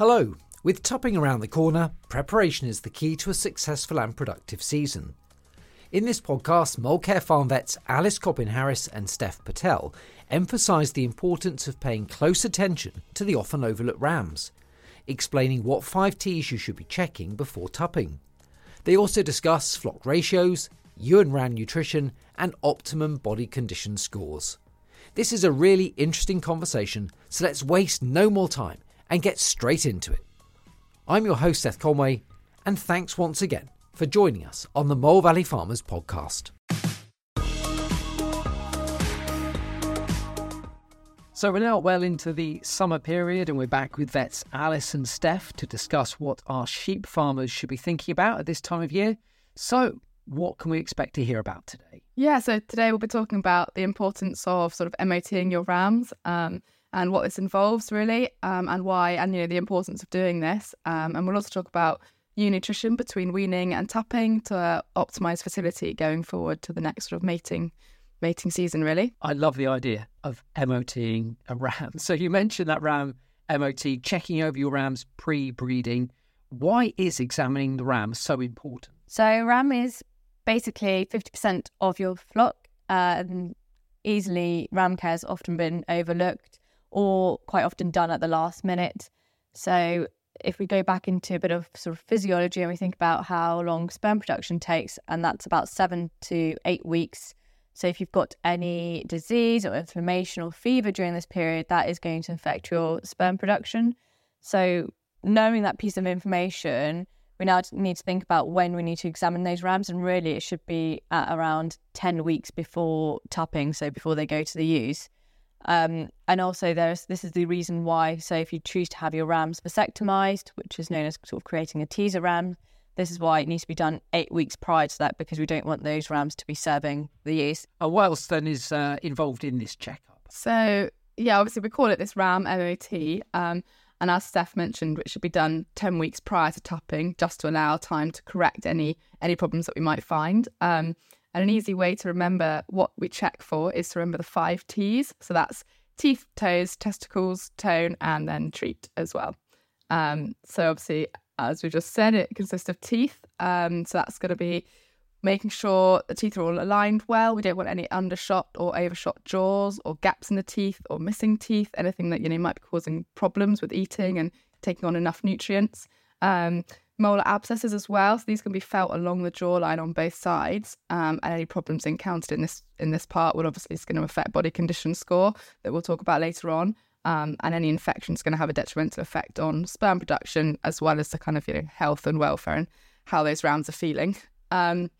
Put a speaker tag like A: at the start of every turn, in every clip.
A: Hello. With tupping around the corner, preparation is the key to a successful and productive season. In this podcast, Molecare Farm vets Alice Coppin Harris and Steph Patel emphasise the importance of paying close attention to the often overlooked rams, explaining what 5Ts you should be checking before tupping. They also discuss flock ratios, ewe and ram nutrition, and optimum body condition scores. This is a really interesting conversation, so let's waste no more time and get straight into it. I'm your host, Seth Conway, and thanks once again for joining us on the Mole Valley Farmers podcast.
B: So we're now well into the summer period, and we're back with vets Alice and Steph to discuss what our sheep farmers should be thinking about at this time of year. So, what can we expect to hear about today?
C: Yeah, so today we'll be talking about the importance of sort of MOTing your rams um, and what this involves really, um, and why, and you know the importance of doing this. Um, and we'll also talk about ewe nutrition between weaning and tupping to uh, optimize fertility going forward to the next sort of mating mating season. Really,
B: I love the idea of MOTing a ram. So you mentioned that ram MOT, checking over your rams pre-breeding. Why is examining the ram so important?
D: So ram is basically 50% of your flock. Uh, easily, ram care has often been overlooked or quite often done at the last minute. So if we go back into a bit of sort of physiology and we think about how long sperm production takes, and that's about seven to eight weeks. So if you've got any disease or inflammation or fever during this period, that is going to affect your sperm production. So knowing that piece of information, we now need to think about when we need to examine those rams, and really it should be at around 10 weeks before tupping, so before they go to the ewes. Um, and also, there's this is the reason why. So, if you choose to have your rams vasectomized, which is known as sort of creating a teaser ram, this is why it needs to be done eight weeks prior to that because we don't want those rams to be serving the ewes.
B: And what else then is uh, involved in this checkup?
C: So, yeah, obviously we call it this ram MOT. Um, and as Steph mentioned, it should be done 10 weeks prior to tupping just to allow time to correct any any problems that we might find. Um, and an easy way to remember what we check for is to remember the five T's. So that's teeth, toes, testicles, tone, and then treat as well. Um, so obviously, as we just said, it consists of teeth. Um, so that's going to be making sure the teeth are all aligned well. We don't want any undershot or overshot jaws or gaps in the teeth or missing teeth, anything that you know might be causing problems with eating and taking on enough nutrients. Um, molar abscesses as well. So these can be felt along the jawline on both sides. Um, and any problems encountered in this in this part will obviously is going to affect body condition score that we'll talk about later on. Um, and any infection is going to have a detrimental effect on sperm production as well as the kind of you know health and welfare and how those rounds are feeling. Um,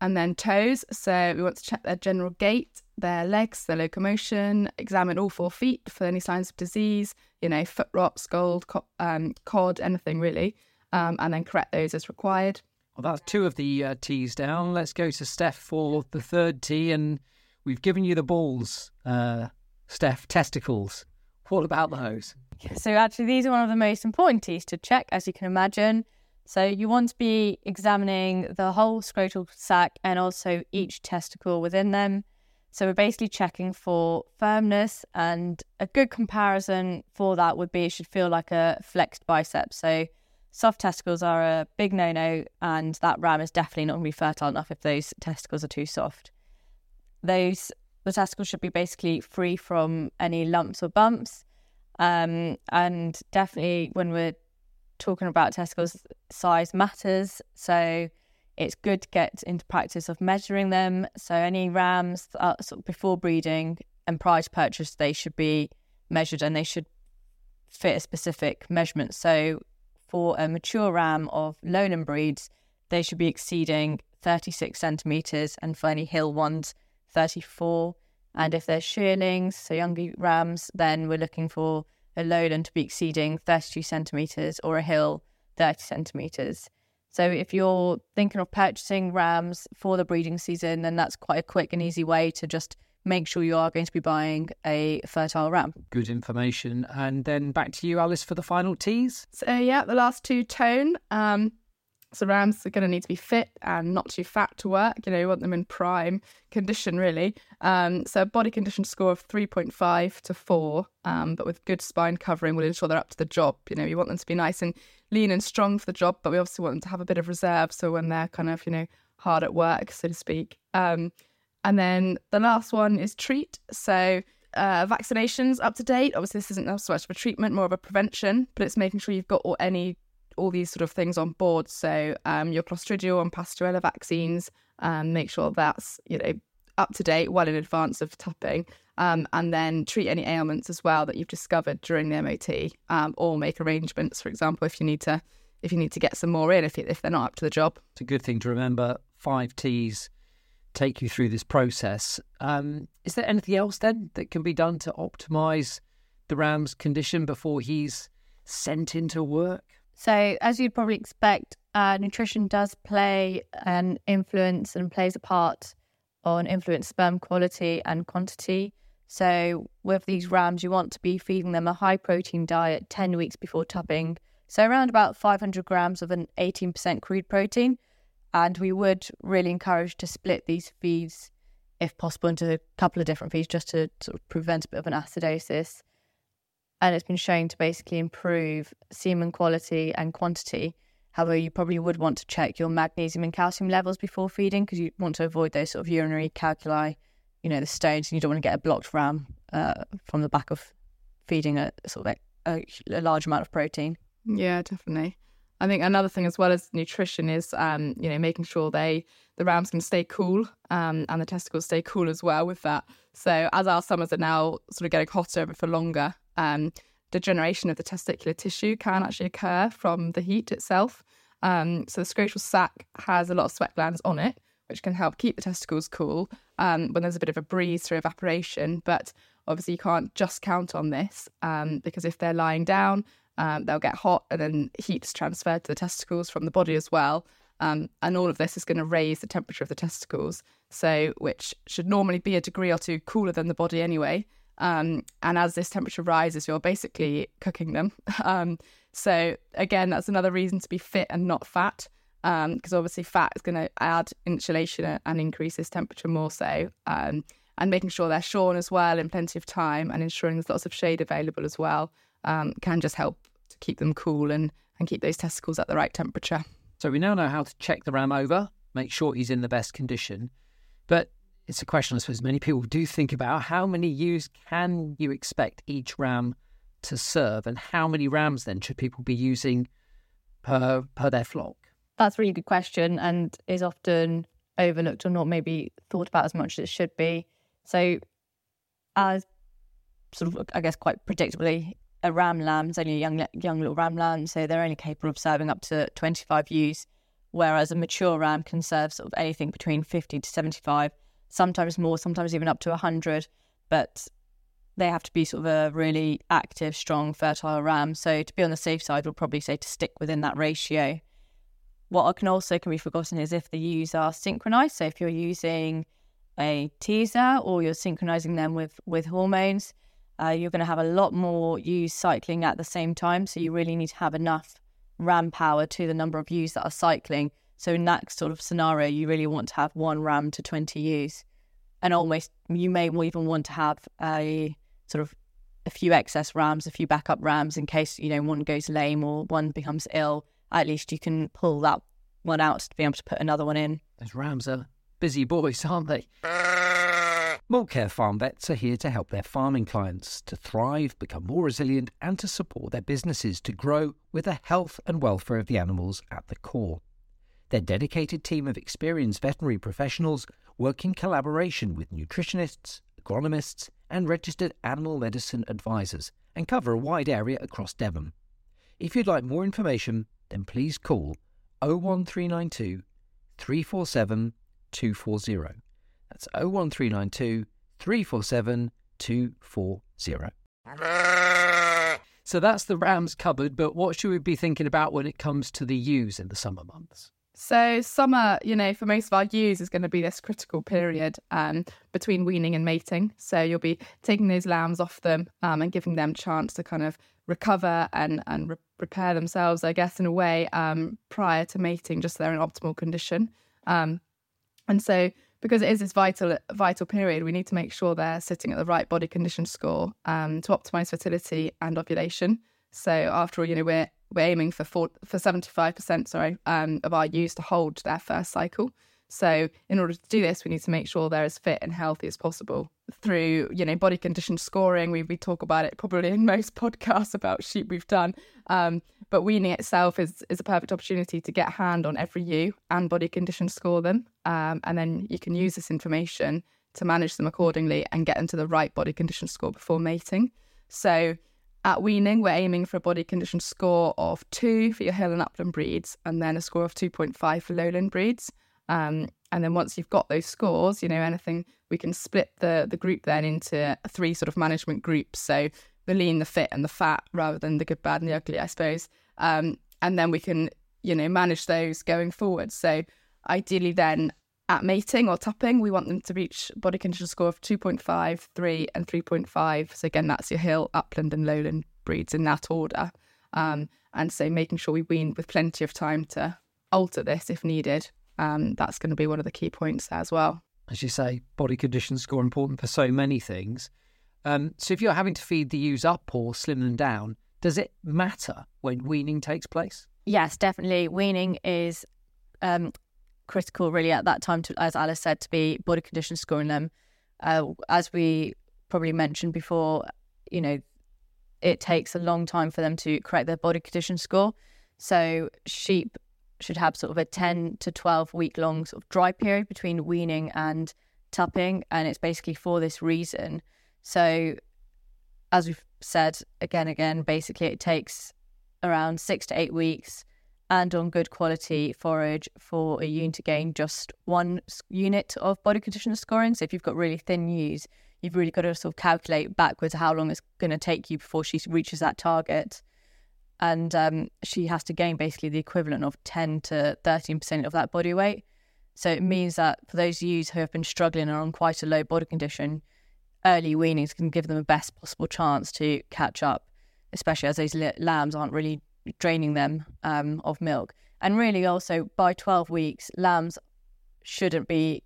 C: and then toes. So we want to check their general gait, their legs, their locomotion, examine all four feet for any signs of disease, you know, foot rot, scald, co- um, CODD, anything really um, and then correct those as required.
B: Well, that's two of the uh, T's down. Let's go to Steph for the third T, and we've given you the balls, uh, Steph, testicles. What about those?
D: So, actually, these are one of the most important T's to check, as you can imagine. So, you want to be examining the whole scrotal sac and also each testicle within them. So, we're basically checking for firmness, and a good comparison for that would be it should feel like a flexed bicep. So, soft testicles are a big no no, and that ram is definitely not going to be fertile enough if those testicles are too soft. Those the testicles should be basically free from any lumps or bumps, um, and definitely when we're talking about testicles, size matters. So it's good to get into practice of measuring them. So any rams sort of before breeding and prior to purchase, they should be measured and they should fit a specific measurement. So for a mature ram of lowland breeds, they should be exceeding 36 centimetres, and for any hill ones, 34. And if they're shearlings, so younger rams, then we're looking for a lowland to be exceeding 32 centimetres or a hill 30 centimetres. So if you're thinking of purchasing rams for the breeding season, then that's quite a quick and easy way to just make sure you are going to be buying a fertile ram.
B: Good information. And then back to you, Alice, for the final T's.
C: So, yeah, the last two tone. Um, So rams are going to need to be fit and not too fat to work. You know, you want them in prime condition, really. Um, so a body condition score of 3.5 to 4, um, but with good spine covering will ensure they're up to the job. You know, you want them to be nice and lean and strong for the job, but we obviously want them to have a bit of reserve. So when they're kind of, you know, hard at work, so to speak. Um, and then the last one is treat. So uh, vaccinations up to date. Obviously, this isn't so much of a treatment, more of a prevention, but it's making sure you've got all, any all these sort of things on board. So um, your Clostridial and Pasteurella vaccines, um, make sure that's you know up to date, well in advance of tupping, um, and then treat any ailments as well that you've discovered during the MOT, um, or make arrangements, for example, if you need to if you need to get some more in if if they're not up to the job.
B: It's a good thing to remember. Five T's take you through this process. Um, is there anything else then that can be done to optimise the ram's condition before he's sent into work?
D: So, as you'd probably expect, uh, nutrition does play an influence and plays a part on influence sperm quality and quantity. So, with these rams, you want to be feeding them a high protein diet 10 weeks before tupping. So, around about 500 grams of an 18% crude protein. And we would really encourage to split these feeds, if possible, into a couple of different feeds just to sort of prevent a bit of an acidosis. And it's been shown to basically improve semen quality and quantity. However, you probably would want to check your magnesium and calcium levels before feeding because you want to avoid those sort of urinary calculi, you know, the stones, and you don't want to get a blocked ram uh, from the back of feeding a sort of a, a large amount of protein.
C: Yeah, definitely. I think another thing as well as nutrition is, um, you know, making sure they the rams can stay cool um, and the testicles stay cool as well with that. So as our summers are now sort of getting hotter for longer, um, degeneration of the testicular tissue can actually occur from the heat itself. Um, so the scrotal sac has a lot of sweat glands on it, which can help keep the testicles cool um, when there's a bit of a breeze through evaporation. But obviously, you can't just count on this um, because if they're lying down, um, they'll get hot and then heat's transferred to the testicles from the body as well. Um, and all of this is going to raise the temperature of the testicles, so which should normally be a degree or two cooler than the body anyway. Um, and as this temperature rises, you're basically cooking them. Um, so again, that's another reason to be fit and not fat, because um, obviously fat is going to add insulation and increase this temperature more so. Um, and making sure they're shorn as well in plenty of time, and ensuring there's lots of shade available as well, um, can just help keep them cool and, and keep those testicles at the right temperature.
B: So we now know how to check the ram over, make sure he's in the best condition. But it's a question I suppose many people do think about. How many ewes can you expect each ram to serve, and how many rams then should people be using per per their flock?
D: That's a really good question and is often overlooked or not maybe thought about as much as it should be. So as sort of I guess quite predictably, a ram lamb is only a young young little ram lamb, so they're only capable of serving up to 25 ewes, whereas a mature ram can serve sort of anything between 50 to 75, sometimes more, sometimes even up to 100. But they have to be sort of a really active, strong, fertile ram. So to be on the safe side, we'll probably say to stick within that ratio. What can also can be forgotten is if the ewes are synchronized. So if you're using a teaser or you're synchronizing them with with hormones uh, you're going to have a lot more ewes cycling at the same time. So you really need to have enough ram power to the number of ewes that are cycling. So in that sort of scenario, you really want to have one ram to 20 ewes. And almost you may even want to have a sort of a few excess rams, a few backup rams in case, you know, one goes lame or one becomes ill. At least you can pull that one out to be able to put another one in.
B: Those rams are busy boys, aren't they?
A: Molecare Farm Vets are here to help their farming clients to thrive, become more resilient, and to support their businesses to grow with the health and welfare of the animals at the core. Their dedicated team of experienced veterinary professionals work in collaboration with nutritionists, agronomists, and registered animal medicine advisors and cover a wide area across Devon. If you'd like more information, then please call 01392 347 240. That's 01392 347 240.
B: So that's the Rams cupboard, but what should we be thinking about when it comes to the ewes in the summer months?
C: So summer, you know, for most of our ewes is going to be this critical period um, between weaning and mating. So you'll be taking those lambs off them um, and giving them chance to kind of recover and and re- repair themselves, I guess, in a way um, prior to mating, just so they're in optimal condition. Um, and so, because it is this vital vital period, we need to make sure they're sitting at the right body condition score um, to optimize fertility and ovulation. So, after all, you know, we're we're aiming for four, for seventy five percent, sorry, um, of our ewes to hold their first cycle. So, in order to do this, we need to make sure they're as fit and healthy as possible through, you know, body condition scoring. We, we talk about it probably in most podcasts about sheep we've done. Um, but weaning itself is is a perfect opportunity to get a hand on every ewe and body condition score them, um, and then you can use this information to manage them accordingly and get them to the right body condition score before mating. So. At weaning, we're aiming for a body condition score of two for your hill and upland breeds, and then a score of 2.5 for lowland breeds. Um, and then once you've got those scores, you know, anything, we can split the, the group then into three sort of management groups. So the lean, the fit, and the fat, rather than the good, bad, and the ugly, I suppose. Um, and then we can, you know, manage those going forward. So ideally, then at mating or tupping, we want them to reach body condition score of 2.5, 3, and 3.5. So again, that's your hill, upland, and lowland breeds in that order. Um, and so making sure we wean with plenty of time to alter this if needed um, that's going to be one of the key points there as well.
B: As you say, body condition score important for so many things. Um, so if you're having to feed the ewes up or slim them down, does it matter when weaning takes place?
D: Yes, definitely. Weaning is um, critical, really, at that time, to, as Alice said, to be body condition scoring them. Uh, as we probably mentioned before, you know, it takes a long time for them to correct their body condition score. So sheep should have sort of a 10 to 12 week long sort of dry period between weaning and tupping. And it's basically for this reason. So, as we've said again, again, basically it takes around six to eight weeks and on good quality forage for a unit to gain just one unit of body condition scoring. So, if you've got really thin ewes, you've really got to sort of calculate backwards how long it's going to take you before she reaches that target and um, she has to gain basically the equivalent of 10 to 13% of that body weight. So it means that for those ewes who have been struggling and are on quite a low body condition, early weanings can give them the best possible chance to catch up, especially as those lambs aren't really draining them um, of milk. And really, also by 12 weeks, lambs shouldn't be,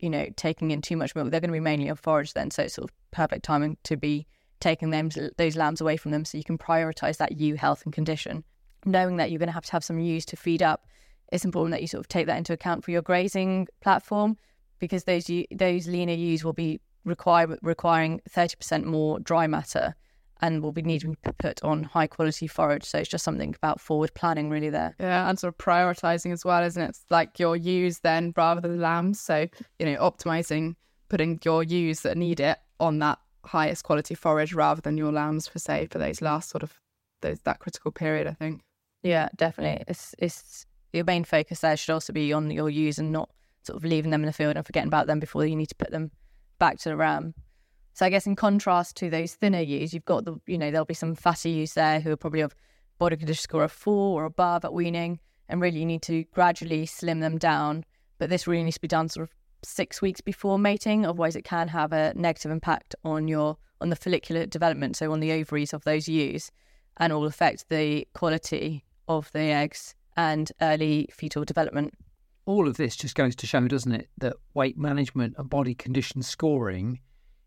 D: you know, taking in too much milk. They're going to be mainly on forage then, so it's sort of perfect timing to be taking them those lambs away from them so you can prioritize that ewe health and condition knowing that you're going to have to have some ewes to feed up it's important that you sort of take that into account for your grazing platform because those those leaner ewes will be require, requiring 30% more dry matter and will be needing to put on high quality forage. So it's just something about forward planning, really. There,
C: yeah, and sort of prioritizing as well, isn't it? It's like your ewes then rather than lambs. So you know, optimizing, putting your ewes that need it on that highest quality forage rather than your lambs for say for those last sort of those that critical period i think.
D: Yeah definitely. It's it's your main focus there should also be on your ewes and not sort of leaving them in the field and forgetting about them before you need to put them back to the ram. So i guess in contrast to those thinner ewes you've got the you know there'll be some fatty ewes there who are probably of body condition score of four or above at weaning and really you need to gradually slim them down but this really needs to be done sort of six weeks before mating. Otherwise, it can have a negative impact on your on the follicular development, so on the ovaries of those ewes, and will affect the quality of the eggs and early fetal development.
B: All of this just goes to show, doesn't it, that weight management and body condition scoring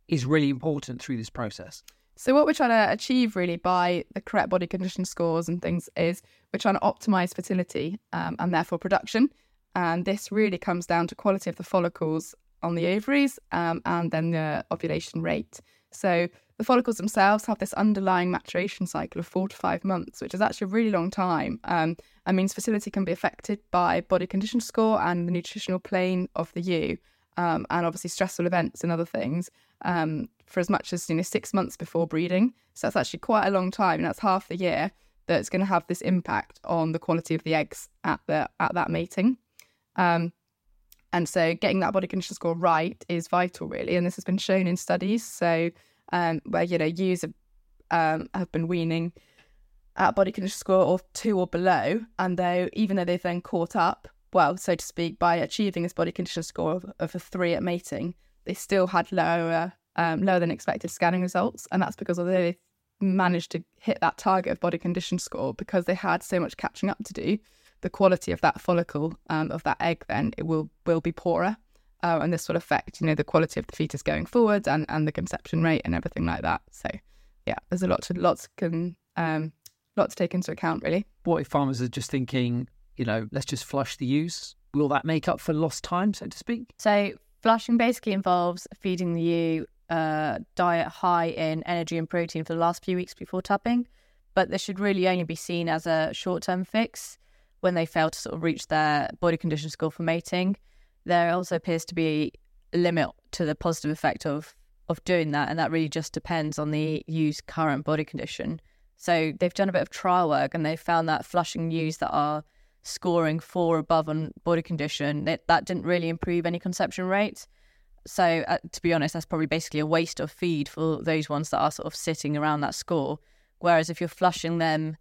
B: is really important through this process.
C: So, what we're trying to achieve really by the correct body condition scores and things is we're trying to optimize fertility um, and therefore production. And this really comes down to quality of the follicles on the ovaries um, and then the ovulation rate. So the follicles themselves have this underlying maturation cycle of four to five months, which is actually a really long time. Um, and means fertility can be affected by body condition score and the nutritional plane of the ewe, um, and obviously stressful events and other things um, for as much as you know six months before breeding. So that's actually quite a long time, and that's half the year that's going to have this impact on the quality of the eggs at the at that mating. Um, and so getting that body condition score right is vital, really. And this has been shown in studies. So um, where, you know, have, um, have been weaning at body condition score of two or below. And though, even though they've then caught up, well, so to speak, by achieving this body condition score of, of a three at mating, they still had lower, um, lower than expected scanning results. And that's because although they managed to hit that target of body condition score because they had so much catching up to do. The quality of that follicle um, of that egg then it will will be poorer, uh, and this will affect you know the quality of the fetus going forward and and the conception rate and everything like that. So yeah, there's a lot to lots can um, lot to take into account really.
B: What if farmers are just thinking, you know, let's just flush the ewes? Will that make up for lost time, so to speak?
D: So flushing basically involves feeding the ewe a diet high in energy and protein for the last few weeks before tupping, but this should really only be seen as a short-term fix when they fail to sort of reach their body condition score for mating. There also appears to be a limit to the positive effect of of doing that, and that really just depends on the ewe's current body condition. So they've done a bit of trial work, and they've found that flushing ewes that are scoring four above on body condition, that, that didn't really improve any conception rate. So, uh, to be honest, that's probably basically a waste of feed for those ones that are sort of sitting around that score. Whereas if you're flushing them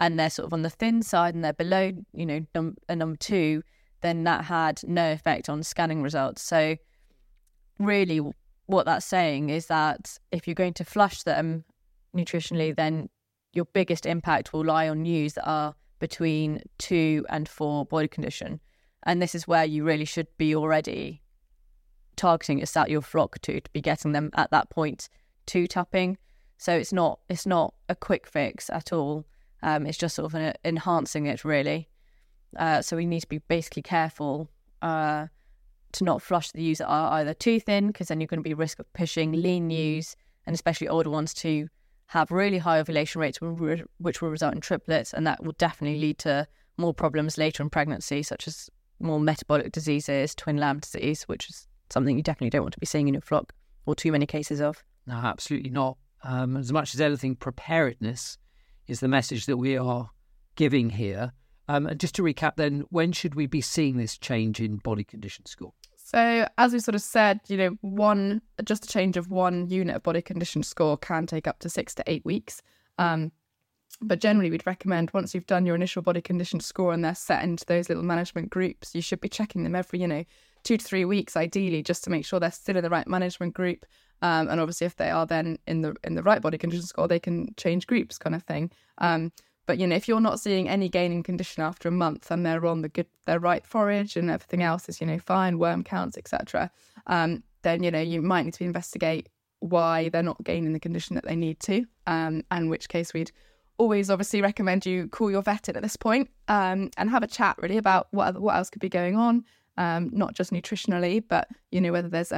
D: and they're sort of on the thin side and they're below, you know, num- a number two, then that had no effect on scanning results. So, really, what that's saying is that if you're going to flush them nutritionally, then your biggest impact will lie on ewes that are between two and four body condition. And this is where you really should be already targeting your sat your flock to to be getting them at that point to tupping. So it's not it's not a quick fix at all. Um, it's just sort of an, enhancing it really. Uh, so we need to be basically careful uh, to not flush the are either too thin because then you're going to be risk of pushing lean ewes and especially older ones to have really high ovulation rates, which will result in triplets, and that will definitely lead to more problems later in pregnancy, such as more metabolic diseases, twin lamb disease, which is something you definitely don't want to be seeing in your flock or too many cases of.
B: No, absolutely not. Um, as much as anything, preparedness is the message that we are giving here. Um, and just to recap, then, when should we be seeing this change in body condition score?
C: So, as we sort of said, you know, one just a change of one unit of body condition score can take up to six to eight weeks. Um, but generally, we'd recommend once you've done your initial body condition score and they're set into those little management groups, you should be checking them every, you know, two to three weeks, ideally, just to make sure they're still in the right management group. Um, and obviously, if they are then in the in the right body condition score, they can change groups, kind of thing. Um, but you know, if you're not seeing any gain in condition after a month and they're on the good, their right forage and everything else is you know fine, worm counts, etc., um, then you know you might need to investigate why they're not gaining the condition that they need to. Um, and which case we'd always obviously recommend you call your vet in at this point um, and have a chat really about what what else could be going on um, not just nutritionally, but you know whether there's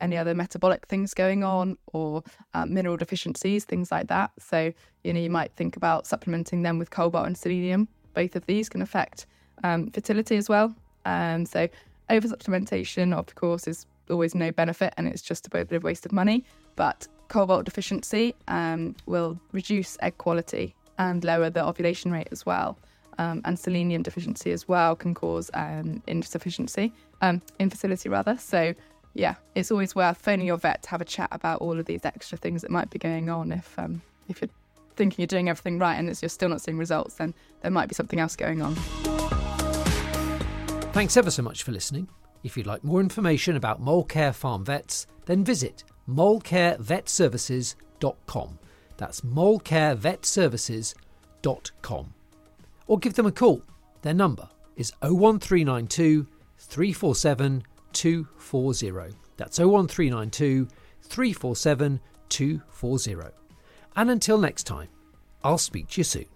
C: any other metabolic things going on or uh, mineral deficiencies, things like that. So you know you might think about supplementing them with cobalt and selenium. Both of these can affect um, fertility as well. Um, so over supplementation, of course, is always no benefit, and it's just a bit of waste of money. But cobalt deficiency um, will reduce egg quality and lower the ovulation rate as well um, and selenium deficiency as well can cause um, insufficiency, um, infertility rather. So, yeah, it's always worth phoning your vet to have a chat about all of these extra things that might be going on. If um, if you're thinking you're doing everything right and you're still not seeing results, then there might be something else going on.
A: Thanks ever so much for listening. If you'd like more information about Molecare Farm Vets, then visit molecarevetservices.com. That's molecarevetservices.com or give them a call. Their number is 01392 347 240. That's 01392 347 240. And until next time, I'll speak to you soon.